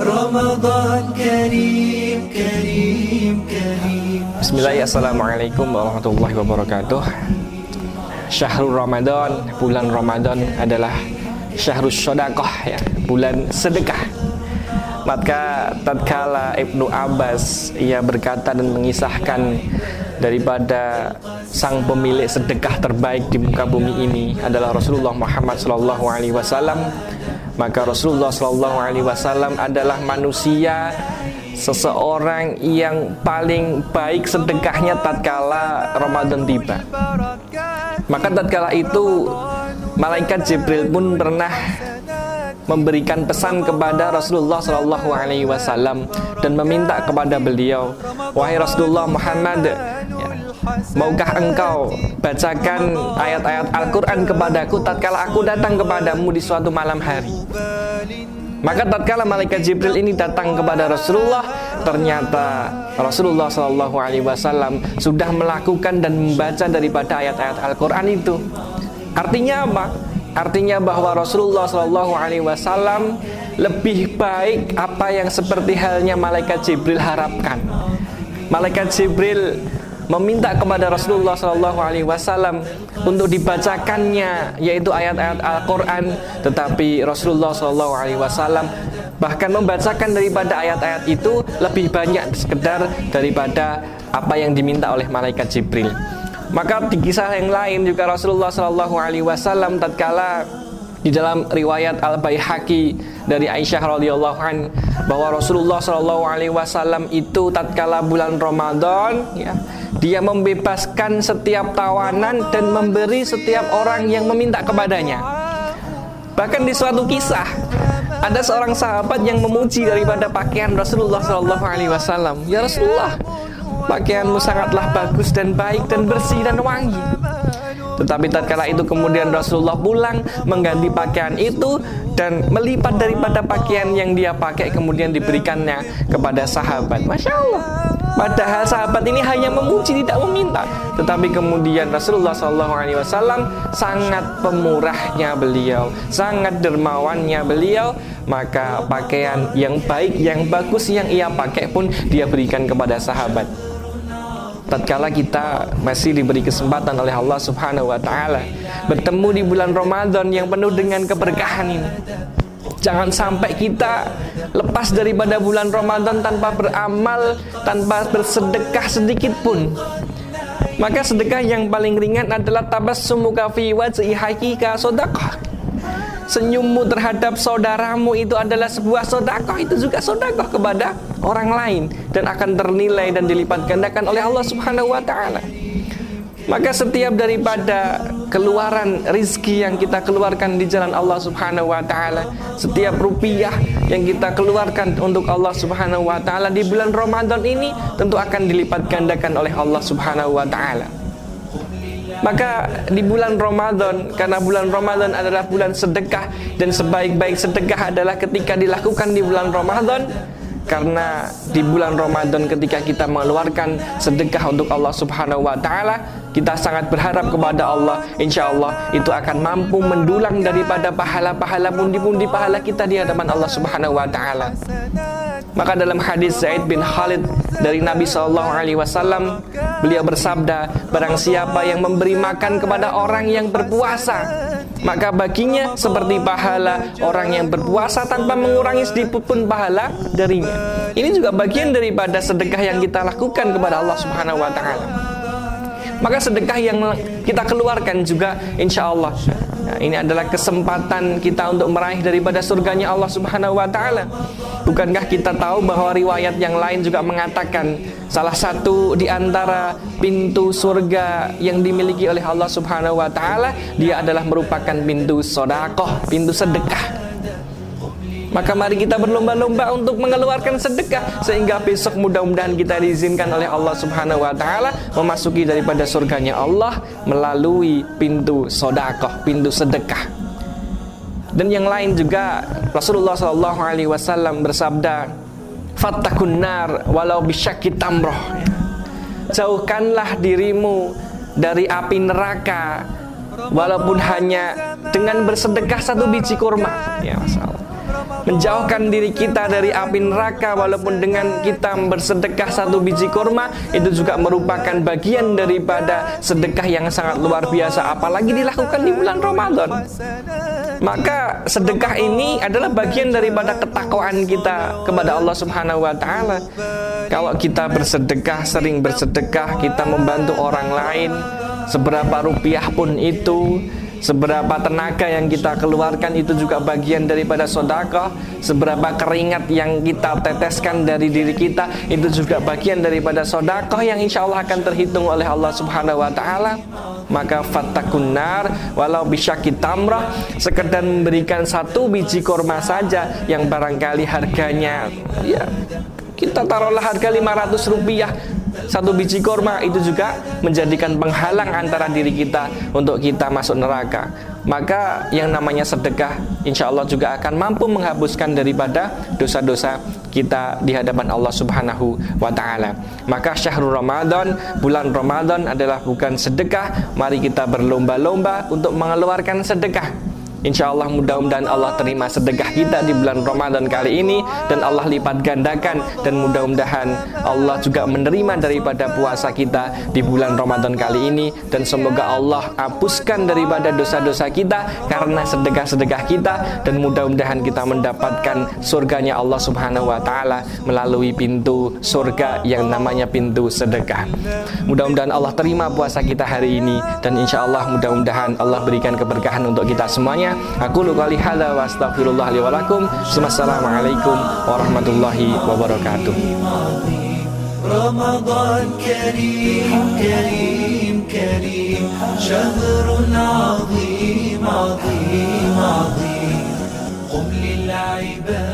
رمضان كريم كريم كريم Bismillahirrahmanirrahim Assalamualaikum warahmatullahi wabarakatuh Syahrul Ramadan Bulan Ramadan adalah Syahrul Sodakoh ya Bulan sedekah Maka tatkala Ibnu Abbas Ia berkata dan mengisahkan Daripada sang pemilik sedekah terbaik di muka bumi ini Adalah Rasulullah Muhammad Sallallahu Alaihi Wasallam Maka Rasulullah Sallallahu Alaihi Wasallam adalah manusia seseorang yang paling baik sedekahnya tatkala Ramadan tiba. Maka tatkala itu malaikat Jibril pun pernah memberikan pesan kepada Rasulullah Shallallahu Alaihi Wasallam dan meminta kepada beliau, wahai Rasulullah Muhammad, ya, maukah engkau bacakan ayat-ayat Al-Quran kepadaku tatkala aku datang kepadamu di suatu malam hari. Maka tatkala malaikat Jibril ini datang kepada Rasulullah, ternyata Rasulullah Shallallahu Alaihi Wasallam sudah melakukan dan membaca daripada ayat-ayat Al-Quran itu. Artinya apa? Artinya bahwa Rasulullah Shallallahu Alaihi Wasallam lebih baik apa yang seperti halnya malaikat Jibril harapkan. Malaikat Jibril meminta kepada Rasulullah Shallallahu Alaihi Wasallam untuk dibacakannya yaitu ayat-ayat Al-Quran tetapi Rasulullah Shallallahu Alaihi Wasallam bahkan membacakan daripada ayat-ayat itu lebih banyak sekedar daripada apa yang diminta oleh malaikat Jibril maka di kisah yang lain juga Rasulullah Shallallahu Alaihi Wasallam tatkala di dalam riwayat Al Baihaqi dari Aisyah radhiyallahu an bahwa Rasulullah Shallallahu alaihi wasallam itu tatkala bulan Ramadan ya dia membebaskan setiap tawanan dan memberi setiap orang yang meminta kepadanya. Bahkan di suatu kisah ada seorang sahabat yang memuji daripada pakaian Rasulullah Shallallahu Alaihi Wasallam. Ya Rasulullah, pakaianmu sangatlah bagus dan baik dan bersih dan wangi. Tetapi tatkala itu kemudian Rasulullah pulang mengganti pakaian itu dan melipat daripada pakaian yang dia pakai kemudian diberikannya kepada sahabat. Masya Allah. Padahal sahabat ini hanya memuji tidak meminta, tetapi kemudian Rasulullah SAW sangat pemurahnya beliau, sangat dermawannya beliau, maka pakaian yang baik, yang bagus yang ia pakai pun dia berikan kepada sahabat tatkala kita masih diberi kesempatan oleh Allah Subhanahu wa taala bertemu di bulan Ramadan yang penuh dengan keberkahan ini. Jangan sampai kita lepas daripada bulan Ramadan tanpa beramal, tanpa bersedekah sedikit pun. Maka sedekah yang paling ringan adalah tabassumuka fi wajhi hakika sedekah. Senyummu terhadap saudaramu itu adalah sebuah sodakoh. Itu juga sodakoh kepada orang lain Dan akan ternilai dan dilipat gandakan oleh Allah subhanahu wa ta'ala. Maka setiap daripada keluaran rizki yang kita keluarkan di jalan Allah subhanahu wa ta'ala Setiap rupiah yang kita keluarkan untuk Allah subhanahu wa ta'ala Di bulan Ramadan ini tentu akan dilipat gandakan oleh Allah subhanahu wa ta'ala maka di bulan Ramadan karena bulan Ramadan adalah bulan sedekah dan sebaik-baik sedekah adalah ketika dilakukan di bulan Ramadan karena di bulan Ramadan ketika kita mengeluarkan sedekah untuk Allah Subhanahu wa taala kita sangat berharap kepada Allah. Insya Allah itu akan mampu mendulang daripada pahala-pahala pundi-pundi pahala kita di hadapan Allah Subhanahu wa taala. Maka dalam hadis Zaid bin Khalid dari Nabi Shallallahu Alaihi Wasallam beliau bersabda barang siapa yang memberi makan kepada orang yang berpuasa maka baginya seperti pahala orang yang berpuasa tanpa mengurangi sedikit pun pahala darinya. Ini juga bagian daripada sedekah yang kita lakukan kepada Allah Subhanahu wa taala. Maka sedekah yang kita keluarkan juga insya Allah Ini adalah kesempatan kita untuk meraih daripada surganya Allah Subhanahu wa taala. Bukankah kita tahu bahwa riwayat yang lain juga mengatakan salah satu di antara pintu surga yang dimiliki oleh Allah Subhanahu wa taala dia adalah merupakan pintu sedekah, pintu sedekah. Maka mari kita berlomba-lomba untuk mengeluarkan sedekah sehingga besok mudah-mudahan kita diizinkan oleh Allah Subhanahu wa taala memasuki daripada surganya Allah melalui pintu sodakoh, pintu sedekah. Dan yang lain juga Rasulullah Shallallahu alaihi wasallam bersabda, "Fattakun nar walau bisyakki tamroh." Jauhkanlah dirimu dari api neraka walaupun hanya dengan bersedekah satu biji kurma ya masalah menjauhkan diri kita dari api neraka walaupun dengan kita bersedekah satu biji kurma itu juga merupakan bagian daripada sedekah yang sangat luar biasa apalagi dilakukan di bulan Ramadan maka sedekah ini adalah bagian daripada ketakwaan kita kepada Allah Subhanahu wa taala. Kalau kita bersedekah, sering bersedekah, kita membantu orang lain, seberapa rupiah pun itu, Seberapa tenaga yang kita keluarkan itu juga bagian daripada sodakoh Seberapa keringat yang kita teteskan dari diri kita Itu juga bagian daripada sodakoh yang insya Allah akan terhitung oleh Allah subhanahu wa ta'ala. Maka fatakunar walau bisa tamrah Sekedar memberikan satu biji korma saja Yang barangkali harganya ya kita taruhlah harga 500 rupiah satu biji korma itu juga menjadikan penghalang antara diri kita untuk kita masuk neraka. Maka yang namanya sedekah insya Allah juga akan mampu menghapuskan daripada dosa-dosa kita di hadapan Allah Subhanahu wa taala. Maka syahrul Ramadan, bulan Ramadan adalah bukan sedekah, mari kita berlomba-lomba untuk mengeluarkan sedekah Insya Allah mudah-mudahan Allah terima sedekah kita di bulan Ramadan kali ini dan Allah lipat gandakan dan mudah-mudahan Allah juga menerima daripada puasa kita di bulan Ramadan kali ini dan semoga Allah hapuskan daripada dosa-dosa kita karena sedekah-sedekah kita dan mudah-mudahan kita mendapatkan surganya Allah Subhanahu wa taala melalui pintu surga yang namanya pintu sedekah. Mudah-mudahan Allah terima puasa kita hari ini dan insya Allah mudah-mudahan Allah berikan keberkahan untuk kita semuanya Aku lu kali hada wa astaghfirullah li walakum. Assalamualaikum warahmatullahi wabarakatuh. رمضان كريم كريم كريم شهر عظيم عظيم عظيم قم للعبادة